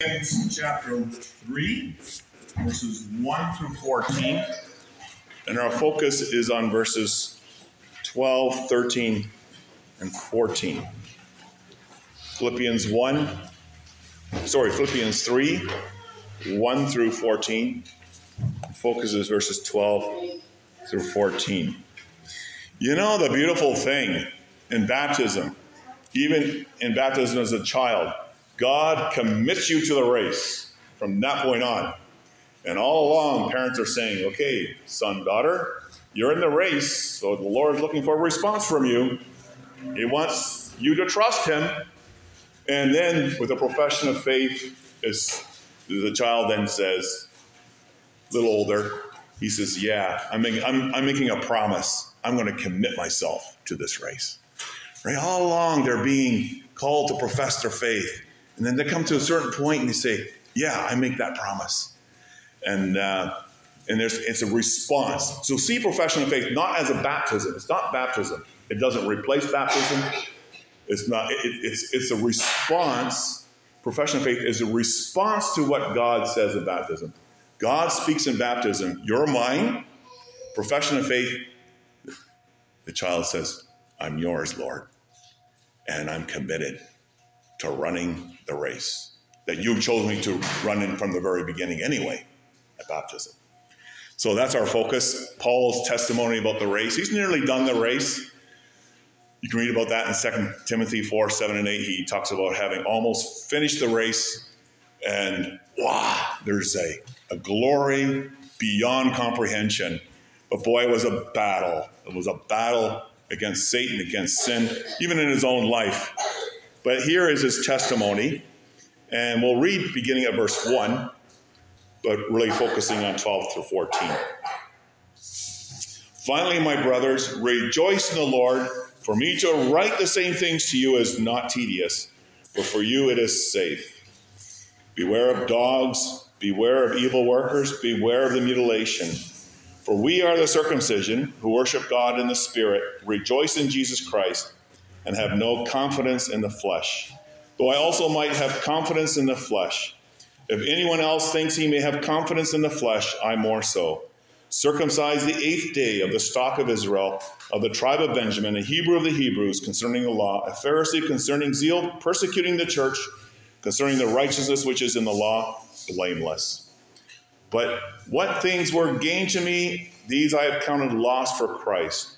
Philippians chapter 3, verses 1 through 14. And our focus is on verses 12, 13, and 14. Philippians 1, sorry, Philippians 3, 1 through 14. Focuses verses 12 through 14. You know the beautiful thing in baptism, even in baptism as a child, God commits you to the race from that point on. And all along, parents are saying, okay, son, daughter, you're in the race, so the Lord is looking for a response from you. He wants you to trust Him. And then, with a profession of faith, the child then says, a little older, he says, Yeah, I'm making, I'm, I'm making a promise. I'm going to commit myself to this race. Right? All along, they're being called to profess their faith. And then they come to a certain point and they say, Yeah, I make that promise. And, uh, and there's, it's a response. So see profession of faith not as a baptism. It's not baptism. It doesn't replace baptism. It's not. It, it's it's a response. Profession of faith is a response to what God says in baptism. God speaks in baptism. You're mine. Profession of faith. The child says, "I'm yours, Lord, and I'm committed to running the race that you chose me to run in from the very beginning, anyway, at baptism." So that's our focus. Paul's testimony about the race. He's nearly done the race. You can read about that in 2 Timothy 4 7 and 8. He talks about having almost finished the race, and wow, there's a, a glory beyond comprehension. But boy, it was a battle. It was a battle against Satan, against sin, even in his own life. But here is his testimony, and we'll read beginning at verse 1, but really focusing on 12 through 14. Finally, my brothers, rejoice in the Lord. For me to write the same things to you is not tedious, but for you it is safe. Beware of dogs, beware of evil workers, beware of the mutilation. For we are the circumcision who worship God in the Spirit, rejoice in Jesus Christ, and have no confidence in the flesh. Though I also might have confidence in the flesh. If anyone else thinks he may have confidence in the flesh, I more so circumcised the eighth day of the stock of Israel, of the tribe of Benjamin, a Hebrew of the Hebrews, concerning the law, a Pharisee concerning zeal, persecuting the church, concerning the righteousness which is in the law, blameless. But what things were gain to me, these I have counted loss for Christ.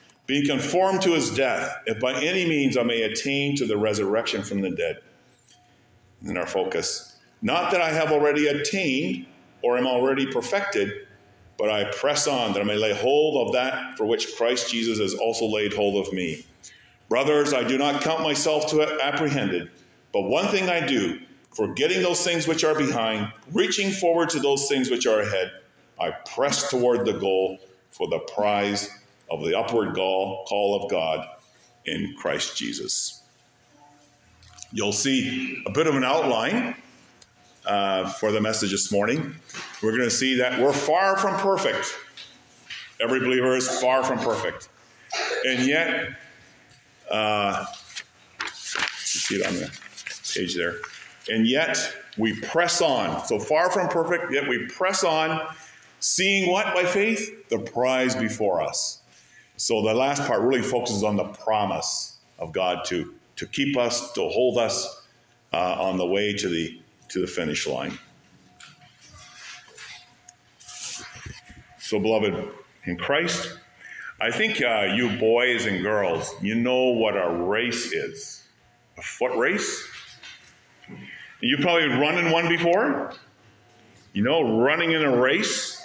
being conformed to his death, if by any means I may attain to the resurrection from the dead. In our focus, not that I have already attained or am already perfected but I press on that I may lay hold of that for which Christ Jesus has also laid hold of me. Brothers, I do not count myself to have apprehended, but one thing I do, forgetting those things which are behind, reaching forward to those things which are ahead, I press toward the goal for the prize of the upward call, call of God in Christ Jesus. You'll see a bit of an outline uh, for the message this morning. We're going to see that we're far from perfect. Every believer is far from perfect. And yet, uh, you see it on the page there. And yet, we press on. So far from perfect, yet we press on, seeing what by faith? The prize before us. So the last part really focuses on the promise of God to, to keep us, to hold us uh, on the way to the to the finish line. So, beloved, in Christ, I think uh, you boys and girls, you know what a race is a foot race. You've probably run in one before. You know, running in a race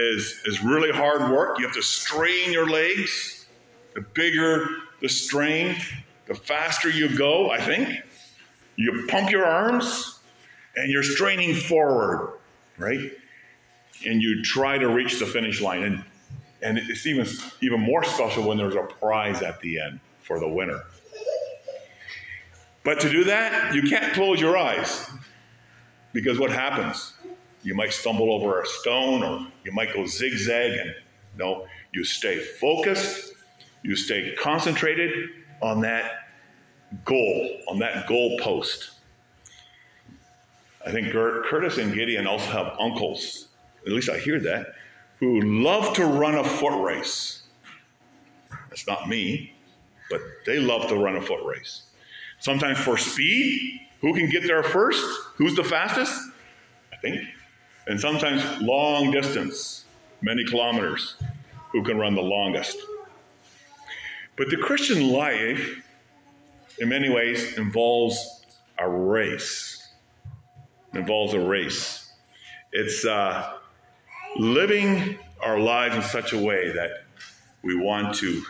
is, is really hard work. You have to strain your legs. The bigger the strain, the faster you go, I think. You pump your arms and you're straining forward, right? and you try to reach the finish line. And, and it's even, even more special when there's a prize at the end for the winner. But to do that, you can't close your eyes because what happens? You might stumble over a stone or you might go zigzag and no, you stay focused, you stay concentrated on that goal, on that goal post. I think Curtis and Gideon also have uncles, at least I hear that, who love to run a foot race. That's not me, but they love to run a foot race. Sometimes for speed, who can get there first? Who's the fastest? I think. And sometimes long distance, many kilometers, who can run the longest. But the Christian life, in many ways, involves a race. It involves a race. It's uh, living our lives in such a way that we want to,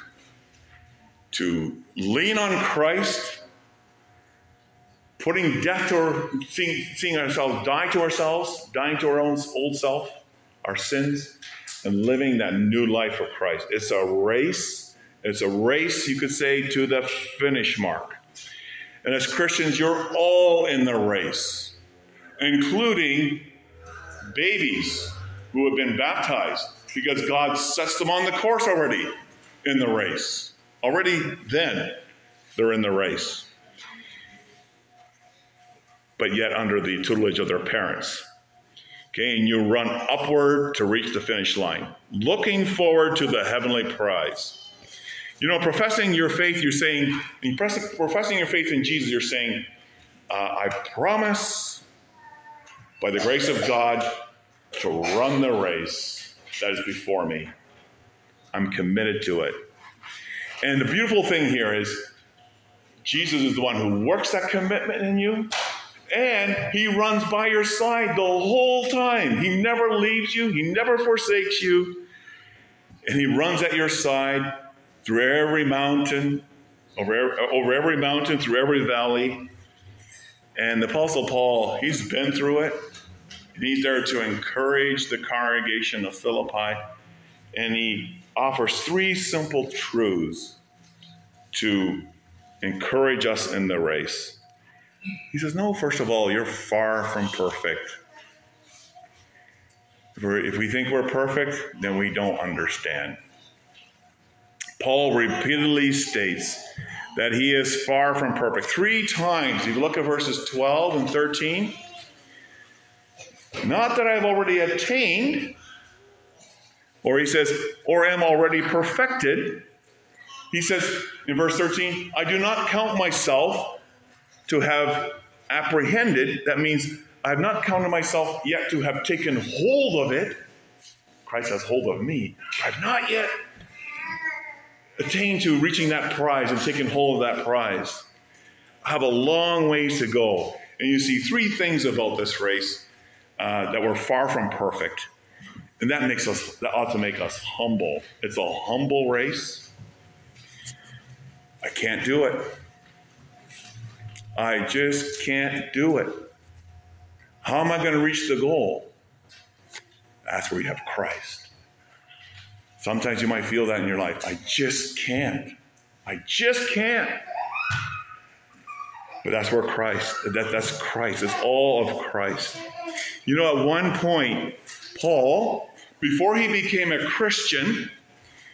to lean on Christ, putting death to our, seeing, seeing ourselves die to ourselves, dying to our own old self, our sins, and living that new life for Christ. It's a race it's a race, you could say, to the finish mark. And as Christians, you're all in the race, including babies who have been baptized because God sets them on the course already in the race. Already then, they're in the race. But yet under the tutelage of their parents. Okay, and you run upward to reach the finish line, looking forward to the heavenly prize. You know, professing your faith, you're saying, professing your faith in Jesus, you're saying, uh, I promise by the grace of God to run the race that is before me. I'm committed to it. And the beautiful thing here is, Jesus is the one who works that commitment in you, and he runs by your side the whole time. He never leaves you, he never forsakes you, and he runs at your side through every mountain, over, over every mountain, through every valley. And the Apostle Paul, he's been through it. And he's there to encourage the congregation of Philippi. And he offers three simple truths to encourage us in the race. He says, No, first of all, you're far from perfect. If we think we're perfect, then we don't understand. Paul repeatedly states that he is far from perfect. Three times, if you look at verses 12 and 13, not that I've already attained, or he says, or am already perfected. He says in verse 13, I do not count myself to have apprehended. That means I have not counted myself yet to have taken hold of it. Christ has hold of me. I've not yet attained to reaching that prize and taking hold of that prize. I have a long ways to go. And you see three things about this race uh, that we're far from perfect. And that makes us, that ought to make us humble. It's a humble race. I can't do it. I just can't do it. How am I going to reach the goal? That's where you have Christ. Sometimes you might feel that in your life. I just can't. I just can't. But that's where Christ, that, that's Christ. It's all of Christ. You know, at one point, Paul, before he became a Christian,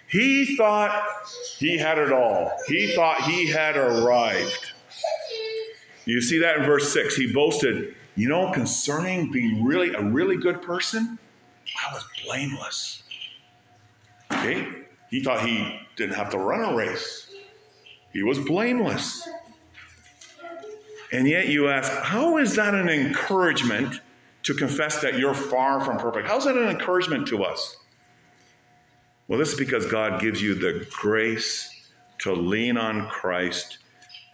he thought he had it all. He thought he had arrived. You see that in verse 6. He boasted, you know, concerning being really a really good person, I was blameless. Okay? He thought he didn't have to run a race, he was blameless. And yet you ask, how is that an encouragement to confess that you're far from perfect? How's that an encouragement to us? Well, this is because God gives you the grace to lean on Christ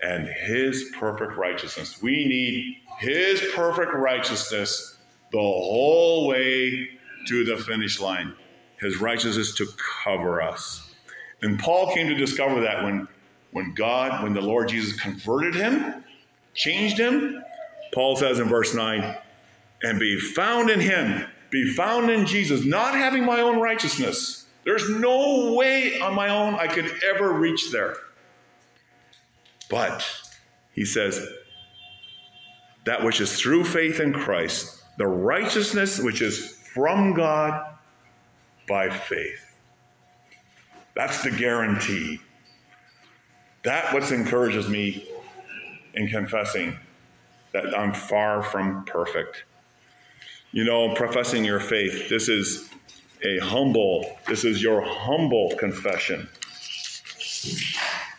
and His perfect righteousness. We need His perfect righteousness the whole way to the finish line his righteousness to cover us. And Paul came to discover that when, when God, when the Lord Jesus converted him, changed him, Paul says in verse 9, and be found in him, be found in Jesus, not having my own righteousness. There's no way on my own I could ever reach there. But he says, that which is through faith in Christ, the righteousness which is from God by faith. That's the guarantee. That what encourages me in confessing that I'm far from perfect. You know, professing your faith, this is a humble, this is your humble confession.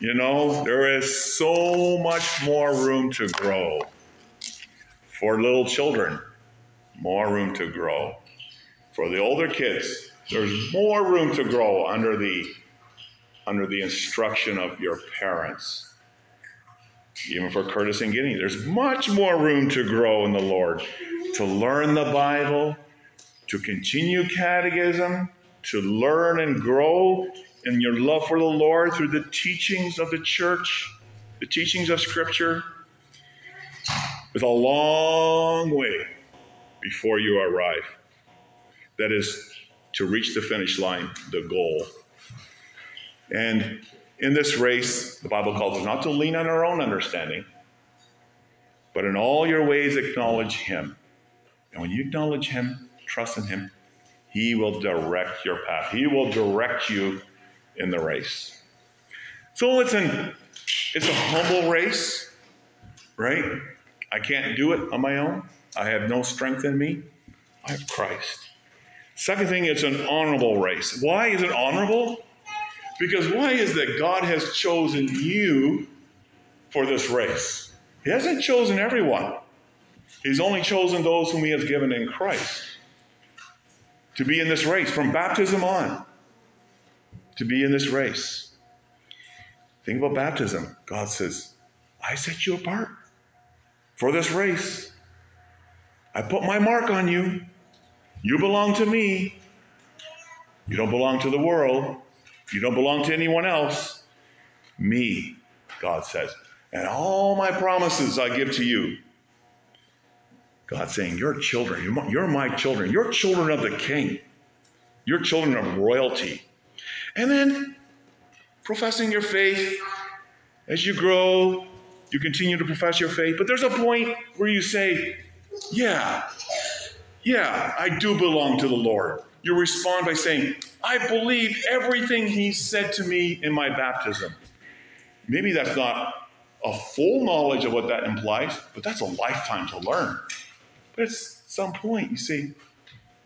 You know, there is so much more room to grow. For little children, more room to grow. For the older kids, there's more room to grow under the under the instruction of your parents. Even for Curtis and Gideon, there's much more room to grow in the Lord, to learn the Bible, to continue catechism, to learn and grow in your love for the Lord through the teachings of the church, the teachings of Scripture. With a long way before you arrive. That is to reach the finish line, the goal. And in this race, the Bible calls us not to lean on our own understanding, but in all your ways acknowledge Him. And when you acknowledge Him, trust in Him, He will direct your path. He will direct you in the race. So listen, it's a humble race, right? I can't do it on my own. I have no strength in me. I have Christ. Second thing, it's an honorable race. Why is it honorable? Because why is that God has chosen you for this race? He hasn't chosen everyone. He's only chosen those whom he has given in Christ to be in this race from baptism on, to be in this race. Think about baptism. God says, I set you apart for this race. I put my mark on you. You belong to me. You don't belong to the world. You don't belong to anyone else. Me, God says. And all my promises I give to you. God saying, You're children. You're my children. You're children of the king. You're children of royalty. And then professing your faith as you grow, you continue to profess your faith, but there's a point where you say, Yeah, yeah, I do belong to the Lord. You respond by saying, I believe everything He said to me in my baptism. Maybe that's not a full knowledge of what that implies, but that's a lifetime to learn. But at some point, you say,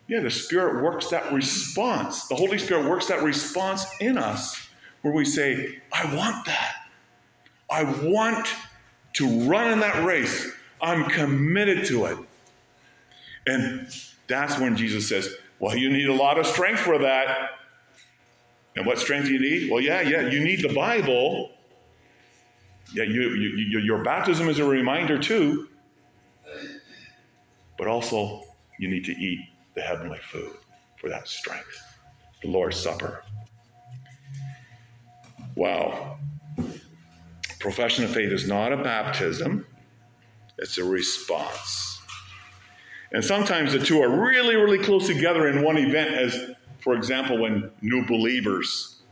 yeah, the Spirit works that response. The Holy Spirit works that response in us where we say, I want that. I want to run in that race. I'm committed to it. And that's when Jesus says, Well, you need a lot of strength for that. And what strength do you need? Well, yeah, yeah, you need the Bible. Yeah, you, you, you, your baptism is a reminder too. But also, you need to eat the heavenly food for that strength, the Lord's Supper. Wow. Profession of faith is not a baptism, it's a response. And sometimes the two are really, really close together in one event, as, for example, when new believers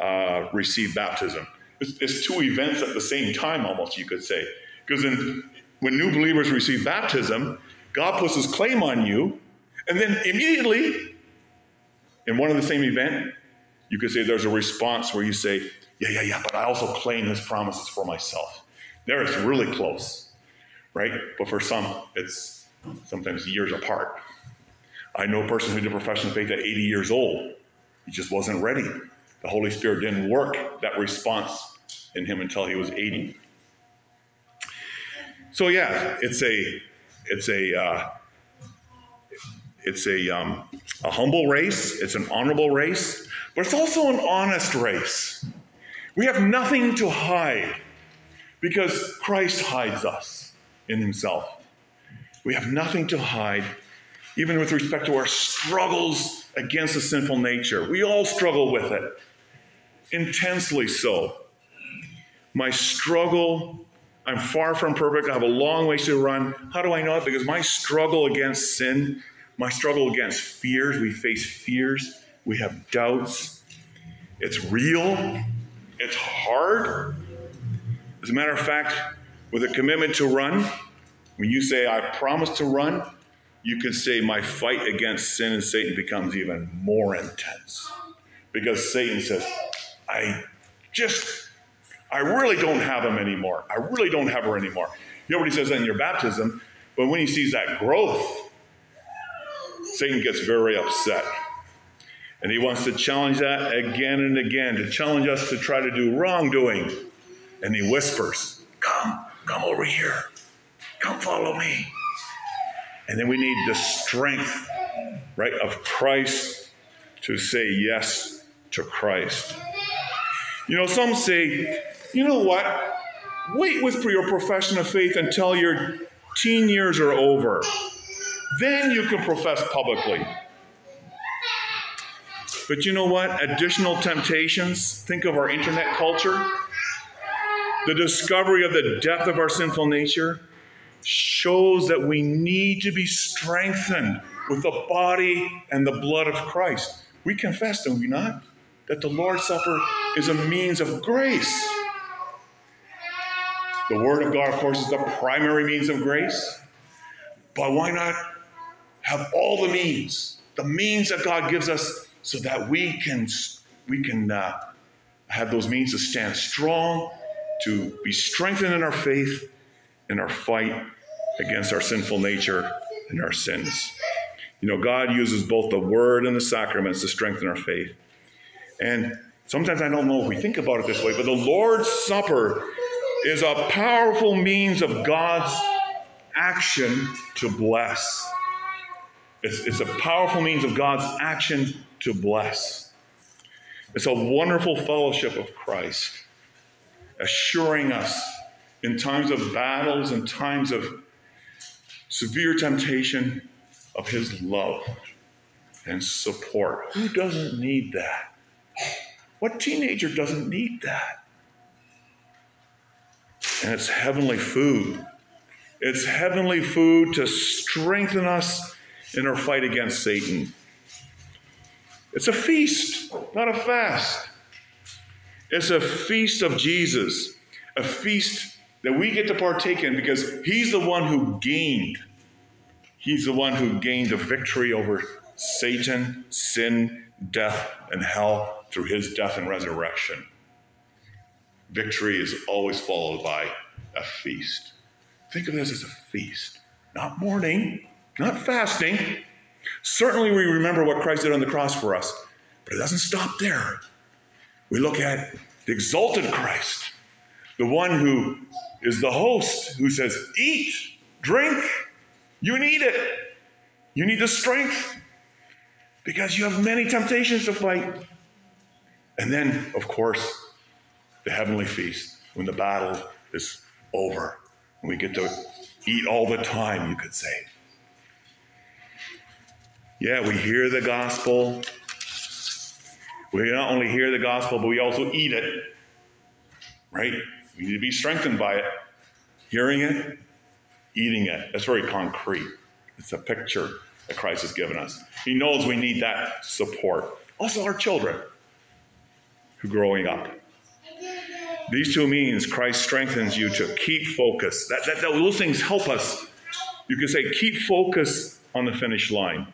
uh, receive baptism. It's, it's, two events at the same time, almost, you could say. Because when new believers receive baptism, God puts his claim on you, and then immediately, in one of the same event, you could say there's a response where you say, yeah, yeah, yeah, but I also claim his promises for myself. There it's really close, right? But for some, it's sometimes years apart. I know a person who did professional faith at 80 years old. He just wasn't ready. The Holy Spirit didn't work that response in him until he was 80. So yeah, it's a it's a uh, it's a um, a humble race. It's an honorable race, but it's also an honest race. We have nothing to hide because Christ hides us in himself. We have nothing to hide, even with respect to our struggles against the sinful nature. We all struggle with it, intensely so. My struggle, I'm far from perfect. I have a long ways to run. How do I know it? Because my struggle against sin my struggle against fears. We face fears, we have doubts. It's real, it's hard. As a matter of fact, with a commitment to run, when you say, I promise to run, you can say, My fight against sin and Satan becomes even more intense. Because Satan says, I just, I really don't have him anymore. I really don't have her anymore. You know what he says in your baptism? But when he sees that growth, Satan gets very upset. And he wants to challenge that again and again, to challenge us to try to do wrongdoing. And he whispers, Come, come over here. Come follow me. And then we need the strength, right, of Christ to say yes to Christ. You know, some say, you know what? Wait with your profession of faith until your teen years are over. Then you can profess publicly. But you know what? Additional temptations. Think of our internet culture. The discovery of the depth of our sinful nature shows that we need to be strengthened with the body and the blood of Christ. We confess, don't we not, that the Lord's Supper is a means of grace. The Word of God, of course, is the primary means of grace. But why not have all the means, the means that God gives us, so that we can we can uh, have those means to stand strong, to be strengthened in our faith, in our fight against our sinful nature and our sins. You know, God uses both the Word and the sacraments to strengthen our faith. And sometimes I don't know if we think about it this way, but the Lord's Supper is a powerful means of God's action to bless. It's, it's a powerful means of God's action to bless. It's a wonderful fellowship of Christ, assuring us in times of battles and times of severe temptation of his love and support. Who doesn't need that? What teenager doesn't need that? And it's heavenly food. It's heavenly food to strengthen us in our fight against Satan. It's a feast, not a fast. It's a feast of Jesus, a feast that we get to partake in because He's the one who gained. He's the one who gained the victory over Satan, sin, death, and hell through His death and resurrection. Victory is always followed by a feast. Think of this as a feast, not mourning, not fasting. Certainly, we remember what Christ did on the cross for us, but it doesn't stop there. We look at the exalted Christ, the one who is the host, who says, Eat, drink, you need it. You need the strength because you have many temptations to fight. And then, of course, the heavenly feast when the battle is over and we get to eat all the time, you could say. Yeah, we hear the gospel. We not only hear the gospel, but we also eat it. Right? We need to be strengthened by it. Hearing it, eating it. That's very concrete. It's a picture that Christ has given us. He knows we need that support. Also, our children who growing up. These two means Christ strengthens you to keep focus. That, that, those things help us. You can say, keep focus on the finish line.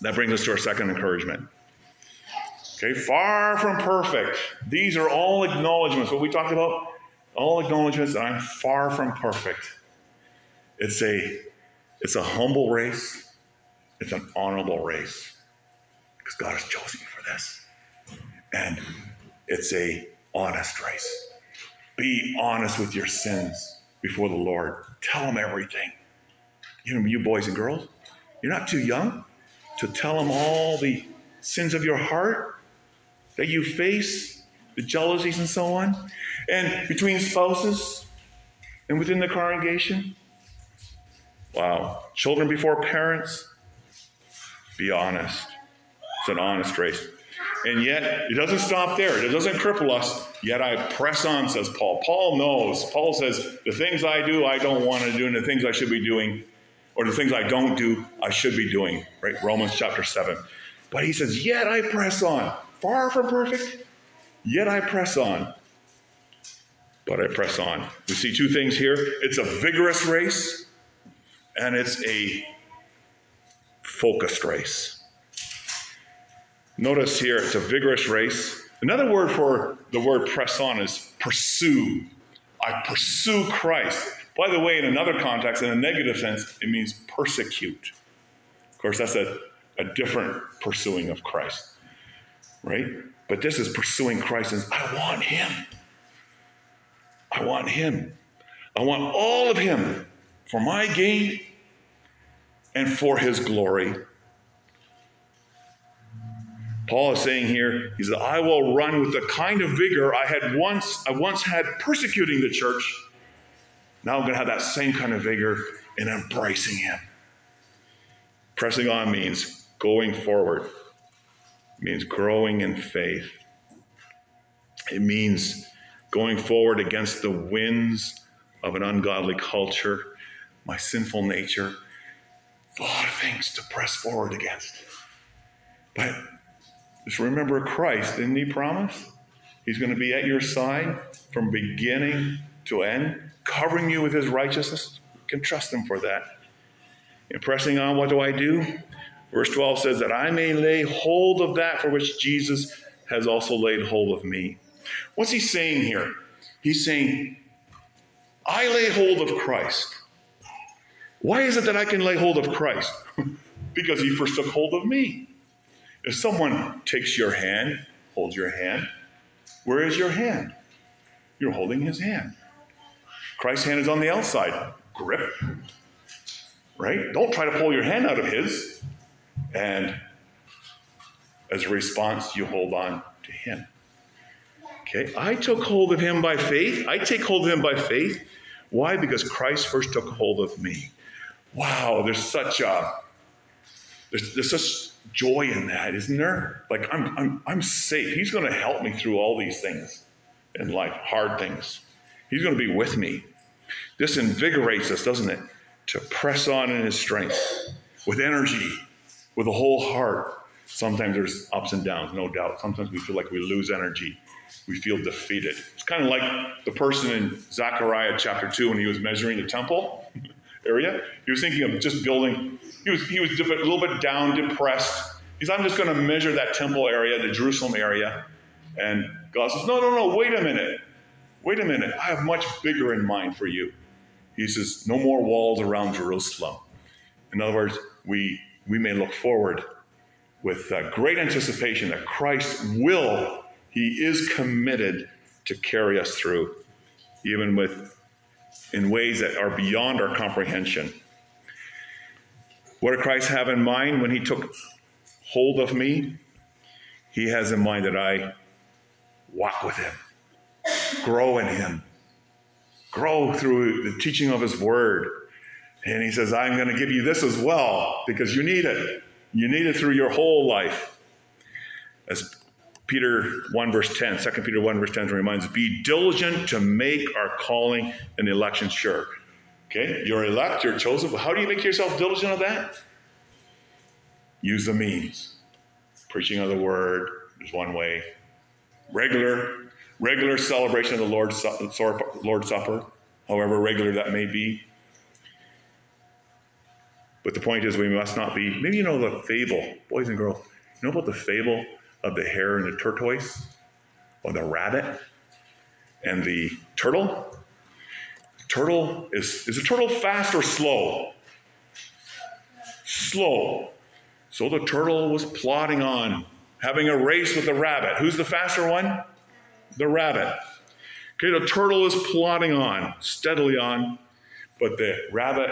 That brings us to our second encouragement. Okay, far from perfect. These are all acknowledgments. What we talked about, all acknowledgments I'm far from perfect. It's a it's a humble race. It's an honorable race. Because God has chosen you for this. And it's a honest race. Be honest with your sins before the Lord. Tell him everything. You you boys and girls, you're not too young to tell him all the sins of your heart that you face, the jealousies and so on, and between spouses and within the congregation. Wow. Children before parents, be honest. It's an honest race. And yet, it doesn't stop there. It doesn't cripple us. Yet I press on, says Paul. Paul knows. Paul says, the things I do, I don't want to do, and the things I should be doing, or the things I don't do, I should be doing, right? Romans chapter 7. But he says, Yet I press on. Far from perfect, yet I press on. But I press on. We see two things here it's a vigorous race, and it's a focused race. Notice here, it's a vigorous race. Another word for the word press on is pursue. I pursue Christ. By the way, in another context, in a negative sense, it means persecute. Of course, that's a, a different pursuing of Christ, right? But this is pursuing Christ and I want Him. I want Him. I want all of Him for my gain and for His glory. Paul is saying here, he said, I will run with the kind of vigor I had once, I once had persecuting the church now I'm going to have that same kind of vigor in embracing Him. Pressing on means going forward, it means growing in faith. It means going forward against the winds of an ungodly culture, my sinful nature. A lot of things to press forward against. But just remember Christ, didn't He promise? He's going to be at your side from beginning to end covering you with his righteousness. You can trust him for that. And pressing on, what do I do? Verse 12 says that I may lay hold of that for which Jesus has also laid hold of me. What's he saying here? He's saying, I lay hold of Christ. Why is it that I can lay hold of Christ? because he first took hold of me. If someone takes your hand, holds your hand, where is your hand? You're holding his hand. Christ's hand is on the outside. Grip. Right? Don't try to pull your hand out of his. And as a response, you hold on to him. Okay, I took hold of him by faith. I take hold of him by faith. Why? Because Christ first took hold of me. Wow, there's such a there's, there's such joy in that, isn't there? Like I'm I'm I'm safe. He's going to help me through all these things in life, hard things. He's going to be with me. This invigorates us, doesn't it? To press on in His strength with energy, with a whole heart. Sometimes there's ups and downs, no doubt. Sometimes we feel like we lose energy. We feel defeated. It's kind of like the person in Zechariah chapter 2 when he was measuring the temple area. He was thinking of just building, he was, he was a little bit down, depressed. He's, I'm just going to measure that temple area, the Jerusalem area. And God says, No, no, no, wait a minute. Wait a minute, I have much bigger in mind for you. He says, No more walls around Jerusalem. In other words, we, we may look forward with uh, great anticipation that Christ will, He is committed to carry us through, even with in ways that are beyond our comprehension. What did Christ have in mind when He took hold of me? He has in mind that I walk with Him grow in Him, grow through the teaching of His Word. And He says, I'm going to give you this as well because you need it. You need it through your whole life. As Peter 1 verse 10, 2 Peter 1 verse 10 reminds, us, be diligent to make our calling and election sure. Okay, you're elect, you're chosen. But How do you make yourself diligent of that? Use the means. Preaching of the word is one way. Regular regular celebration of the Lord's, Lord's Supper, however regular that may be. But the point is, we must not be. Maybe you know the fable, boys and girls. You know about the fable of the hare and the tortoise, or the rabbit and the turtle? Turtle is is a turtle fast or slow? Slow. So the turtle was plodding on, having a race with the rabbit. Who's the faster one? The rabbit. Okay, the turtle is plodding on, steadily on, but the rabbit,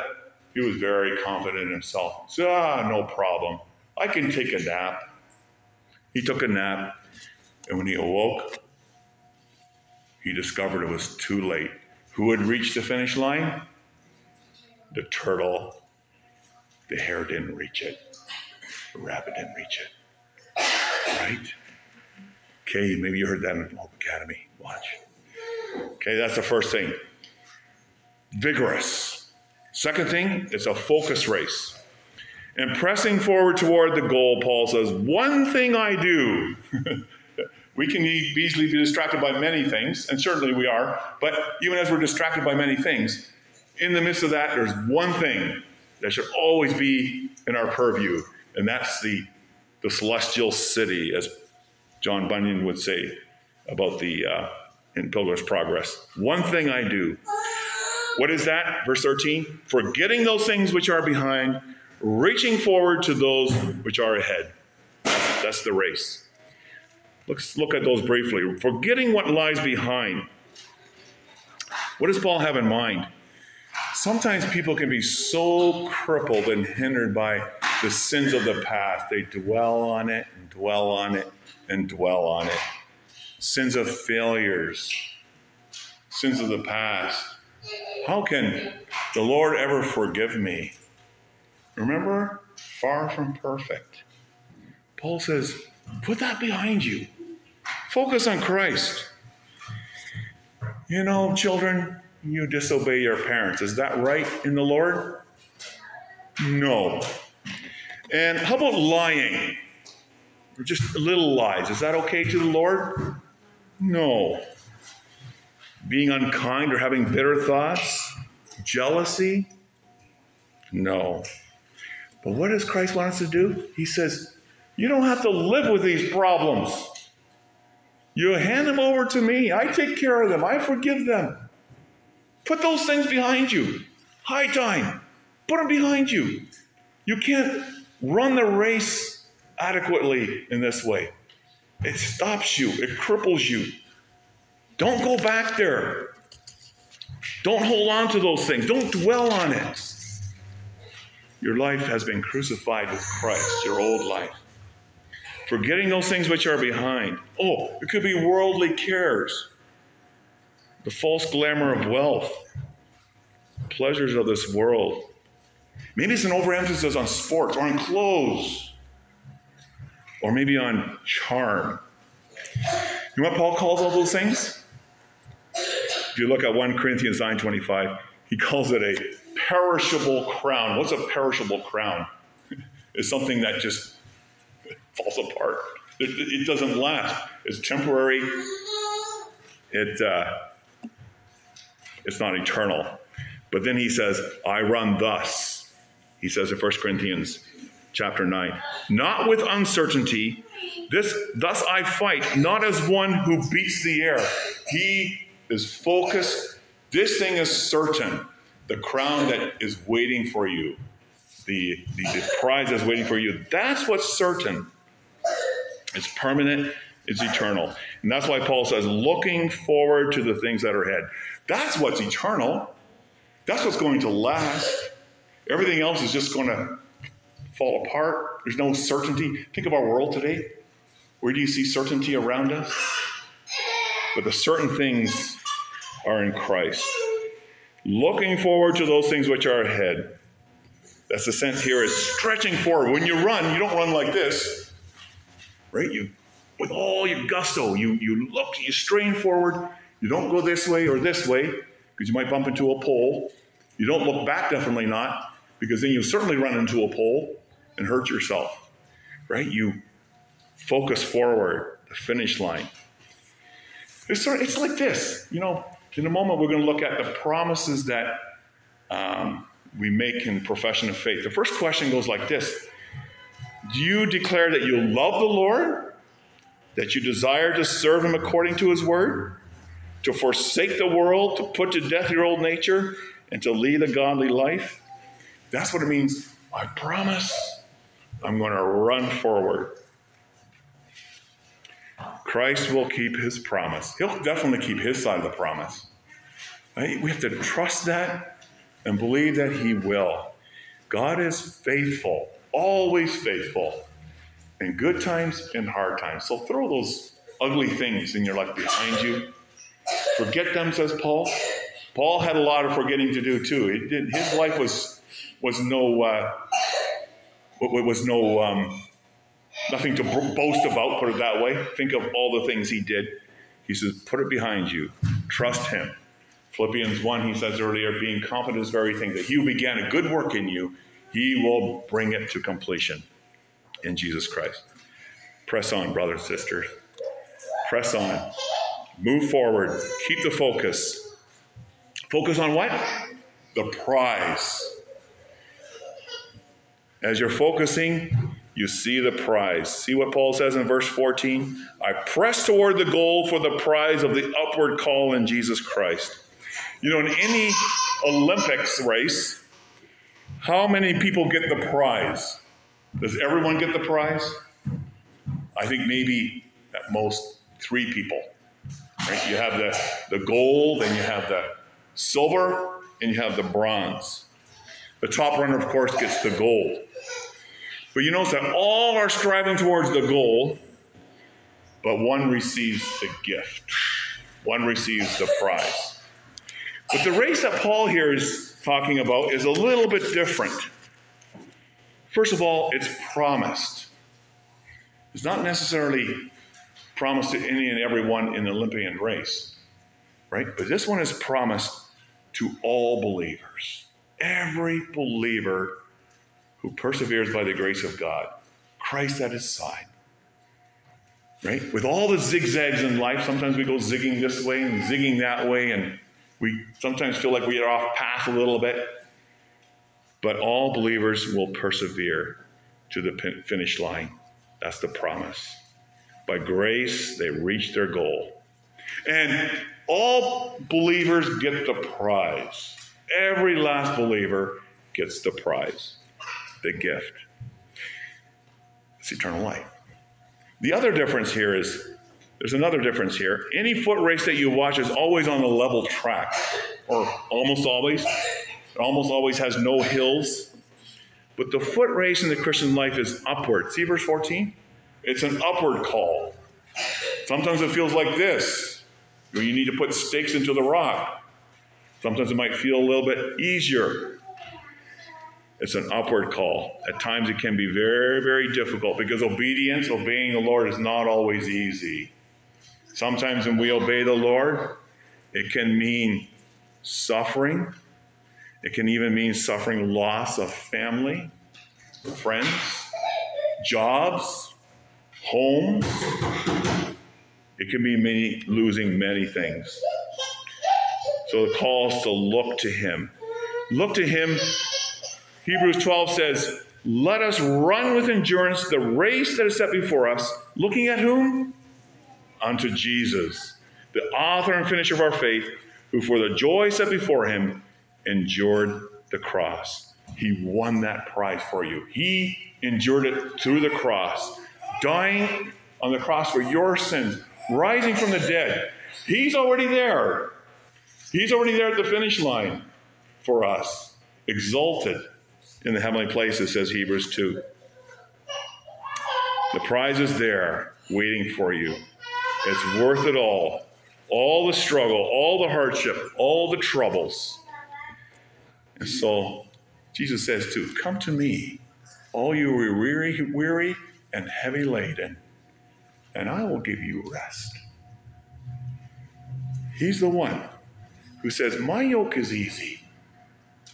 he was very confident in himself. He said, ah, no problem. I can take a nap. He took a nap, and when he awoke, he discovered it was too late. Who had reached the finish line? The turtle. The hare didn't reach it. The rabbit didn't reach it. Right? Okay, maybe you heard that in Hope Academy. Watch. Okay, that's the first thing. Vigorous. Second thing, it's a focus race. And pressing forward toward the goal, Paul says, One thing I do. we can easily be distracted by many things, and certainly we are, but even as we're distracted by many things, in the midst of that, there's one thing that should always be in our purview, and that's the, the celestial city, as John Bunyan would say about the uh, in Pilgrim's Progress. One thing I do. What is that? Verse 13. Forgetting those things which are behind, reaching forward to those which are ahead. That's the race. Let's look at those briefly. Forgetting what lies behind. What does Paul have in mind? Sometimes people can be so crippled and hindered by the sins of the past. They dwell on it and dwell on it and dwell on it. Sins of failures, sins of the past. How can the Lord ever forgive me? Remember, far from perfect. Paul says, put that behind you. Focus on Christ. You know, children, you disobey your parents. Is that right in the Lord? No. And how about lying? Or just little lies. Is that okay to the Lord? No. Being unkind or having bitter thoughts? Jealousy? No. But what does Christ want us to do? He says, You don't have to live with these problems. You hand them over to me. I take care of them. I forgive them. Put those things behind you. High time. Put them behind you. You can't run the race adequately in this way. It stops you, it cripples you. Don't go back there. Don't hold on to those things. Don't dwell on it. Your life has been crucified with Christ, your old life. Forgetting those things which are behind. Oh, it could be worldly cares, the false glamour of wealth, pleasures of this world. Maybe it's an overemphasis on sports or on clothes, or maybe on charm. You know what Paul calls all those things? If you look at 1 Corinthians 9:25, he calls it a perishable crown. What's a perishable crown? It's something that just falls apart. It, it doesn't last. It's temporary. It uh, it's not eternal. But then he says, "I run thus." He says in 1 Corinthians chapter 9, not with uncertainty. This thus I fight, not as one who beats the air. He is focused. This thing is certain. The crown that is waiting for you, the, the, the prize that's waiting for you, that's what's certain. It's permanent, it's eternal. And that's why Paul says, looking forward to the things that are ahead. That's what's eternal. That's what's going to last. Everything else is just going to fall apart. There's no certainty. Think of our world today. Where do you see certainty around us? But the certain things are in Christ. Looking forward to those things which are ahead. That's the sense here is stretching forward. When you run, you don't run like this right? You, with all your gusto, you, you look, you strain forward. You don't go this way or this way because you might bump into a pole. You don't look back, definitely not, because then you certainly run into a pole and hurt yourself, right? You focus forward, the finish line. It's, sort of, it's like this, you know. In a moment, we're going to look at the promises that um, we make in profession of faith. The first question goes like this do you declare that you love the Lord? That you desire to serve Him according to His word? To forsake the world, to put to death your old nature, and to lead a godly life? That's what it means. I promise I'm going to run forward. Christ will keep his promise. He'll definitely keep his side of the promise. Right? We have to trust that and believe that he will. God is faithful always faithful in good times and hard times. So throw those ugly things in your life behind you. Forget them, says Paul. Paul had a lot of forgetting to do too. Did, his life was was no uh, was no um, nothing to boast about. Put it that way. Think of all the things he did. He says, put it behind you. Trust him. Philippians 1, he says earlier, being confident is very thing that he who began a good work in you, he will bring it to completion in Jesus Christ. Press on, brothers and sisters. Press on. Move forward. Keep the focus. Focus on what? The prize. As you're focusing, you see the prize. See what Paul says in verse 14? I press toward the goal for the prize of the upward call in Jesus Christ. You know, in any Olympics race, how many people get the prize? Does everyone get the prize? I think maybe at most three people. Right? You have the, the gold, and you have the silver, and you have the bronze. The top runner, of course, gets the gold. But you notice that all are striving towards the goal, but one receives the gift, one receives the prize. But the race that Paul here is talking about is a little bit different. First of all, it's promised. It's not necessarily promised to any and everyone in the Olympian race, right? But this one is promised to all believers. Every believer who perseveres by the grace of God, Christ at his side. Right? With all the zigzags in life, sometimes we go zigging this way and zigging that way, and we sometimes feel like we are off path a little bit. But all believers will persevere to the finish line. That's the promise. By grace, they reach their goal. And all believers get the prize. Every last believer gets the prize the gift. It's eternal life. The other difference here is there's another difference here. Any foot race that you watch is always on a level track, or almost always. It almost always has no hills. But the foot race in the Christian life is upward. See verse 14? It's an upward call. Sometimes it feels like this, where you need to put stakes into the rock. Sometimes it might feel a little bit easier. It's an upward call. At times it can be very, very difficult because obedience, obeying the Lord, is not always easy. Sometimes when we obey the Lord, it can mean suffering. It can even mean suffering loss of family, friends, jobs, homes. It can be many, losing many things. So the call is to look to Him. Look to Him Hebrews 12 says, Let us run with endurance the race that is set before us, looking at whom? Unto Jesus, the author and finisher of our faith, who for the joy set before him endured the cross. He won that prize for you. He endured it through the cross, dying on the cross for your sins, rising from the dead. He's already there. He's already there at the finish line for us, exalted in the heavenly places, says Hebrews 2. The prize is there waiting for you. It's worth it all. All the struggle, all the hardship, all the troubles. And so Jesus says to come to me, all you are weary, weary and heavy laden, and I will give you rest. He's the one who says, My yoke is easy,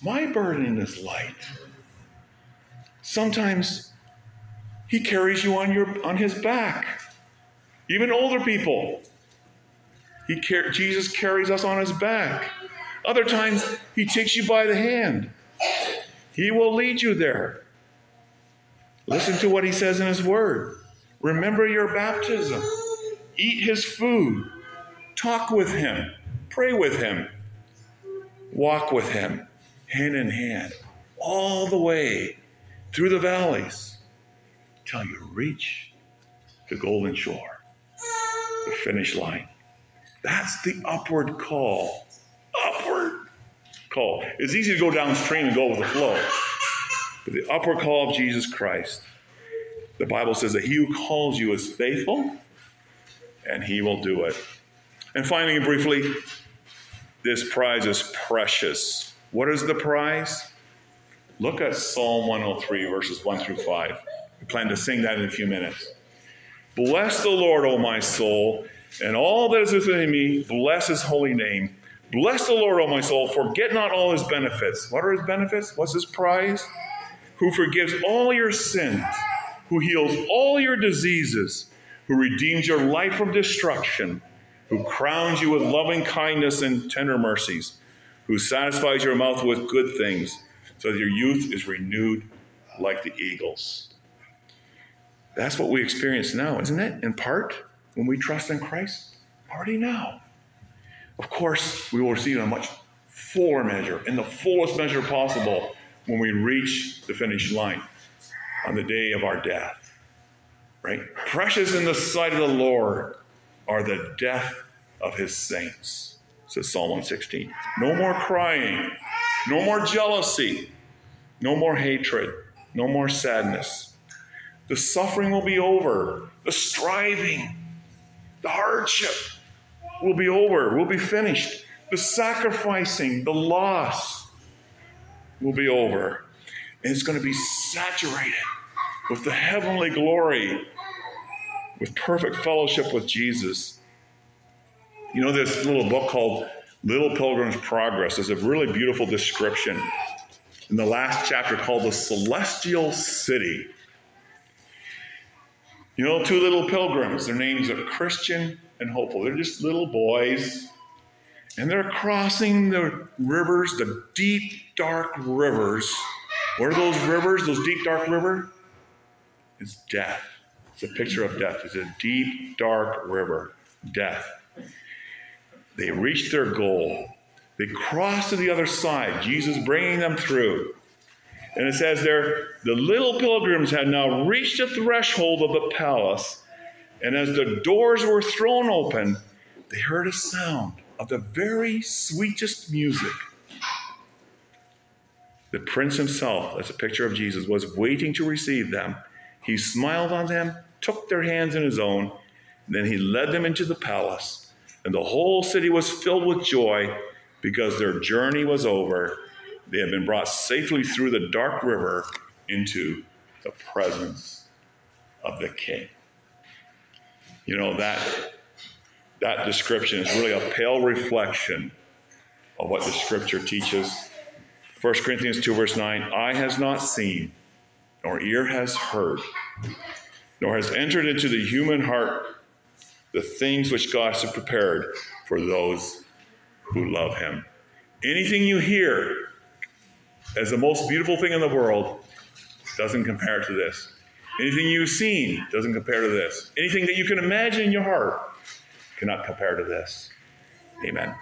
my burden is light. Sometimes he carries you on your on his back. Even older people. He car- Jesus carries us on his back. Other times he takes you by the hand. He will lead you there. Listen to what he says in his word. Remember your baptism. Eat his food. Talk with him. Pray with him. Walk with him hand in hand all the way through the valleys till you reach the golden shore, the finish line. That's the upward call. Upward call. It's easy to go downstream and go with the flow. But the upward call of Jesus Christ, the Bible says that he who calls you is faithful and he will do it. And finally, briefly, this prize is precious. What is the prize? Look at Psalm 103, verses 1 through 5. We plan to sing that in a few minutes. Bless the Lord, O my soul, and all that is within me, bless his holy name. Bless the Lord, O my soul. Forget not all his benefits. What are his benefits? What's his prize? Who forgives all your sins, who heals all your diseases, who redeems your life from destruction, who crowns you with loving kindness and tender mercies, who satisfies your mouth with good things, so that your youth is renewed like the eagles. That's what we experience now, isn't it? In part, when we trust in Christ, already now. Of course, we will receive a much fuller measure, in the fullest measure possible, when we reach the finish line on the day of our death. Right? Precious in the sight of the Lord are the death of his saints, says Psalm 116. No more crying, no more jealousy, no more hatred, no more sadness. The suffering will be over, the striving, the hardship will be over, will be finished. The sacrificing, the loss will be over. And it's going to be saturated with the heavenly glory, with perfect fellowship with Jesus. You know, this little book called Little Pilgrim's Progress is a really beautiful description in the last chapter called The Celestial City. You know, two little pilgrims, their names are Christian and hopeful. They're just little boys, and they're crossing the rivers, the deep, dark rivers. What are those rivers, those deep, dark rivers? It's death. It's a picture of death. It's a deep, dark river, death. They reached their goal. They crossed to the other side, Jesus bringing them through. And it says there, the little pilgrims had now reached the threshold of the palace and as the doors were thrown open, they heard a sound of the very sweetest music. The prince himself, as a picture of Jesus, was waiting to receive them. He smiled on them, took their hands in his own, then he led them into the palace. And the whole city was filled with joy because their journey was over. They had been brought safely through the dark river into the presence of the king. You know, that, that description is really a pale reflection of what the scripture teaches. 1 Corinthians 2, verse 9 Eye has not seen, nor ear has heard, nor has entered into the human heart the things which God has prepared for those who love Him. Anything you hear as the most beautiful thing in the world doesn't compare to this. Anything you've seen doesn't compare to this. Anything that you can imagine in your heart cannot compare to this. Amen.